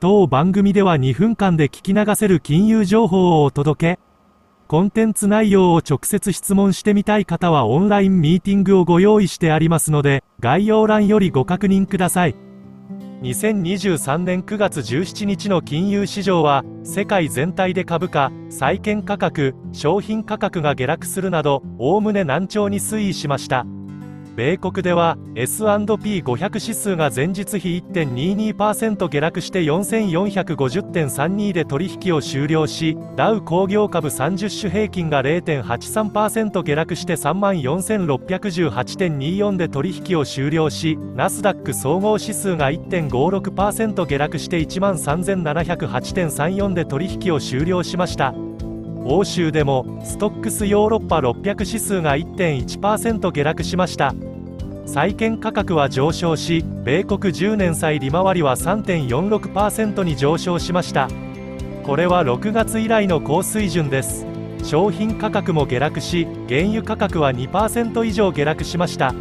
当番組では2分間で聞き流せる金融情報をお届け。コンテンツ内容を直接質問してみたい方はオンラインミーティングをご用意してありますので、概要欄よりご確認ください。2023年9月17日の金融市場は世界全体で株価、債券価格、商品価格が下落するなどおおむね難聴に推移しました。米国では S&P500 指数が前日比1.22%下落して4450.32で取引を終了しダウ工業株30種平均が0.83%下落して34618.24で取引を終了しナスダック総合指数が1.56%下落して13708.34で取引を終了しました。欧州でもストックスヨーロッパ600指数が1.1%下落しました。債券価格は上昇し米国10年債利回りは3.46%に上昇しました。これは6月以来の高水準です。商品価格も下落し原油価格は2%以上下落しました。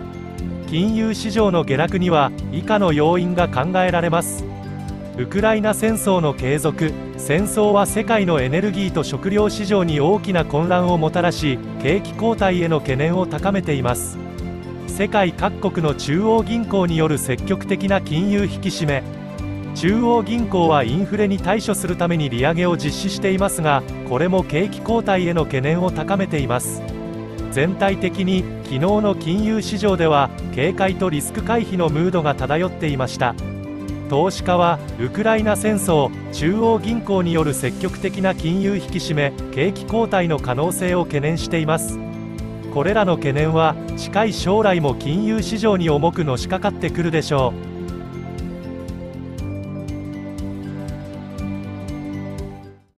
金融市場の下落には以下の要因が考えられます。ウクライナ戦争の継続戦争は世界のエネルギーと食料市場に大きな混乱をもたらし景気後退への懸念を高めています。世界各国の中央銀行による積極的な金融引き締め。中央銀行はインフレに対処するために利上げを実施していますがこれも景気後退への懸念を高めています。全体的に昨日の金融市場では警戒とリスク回避のムードが漂っていました。投資家はウクライナ戦争中央銀行による積極的な金融引き締め景気後退の可能性を懸念しています。これらの懸念は近い将来も金融市場に重くのしかかってくるでしょう。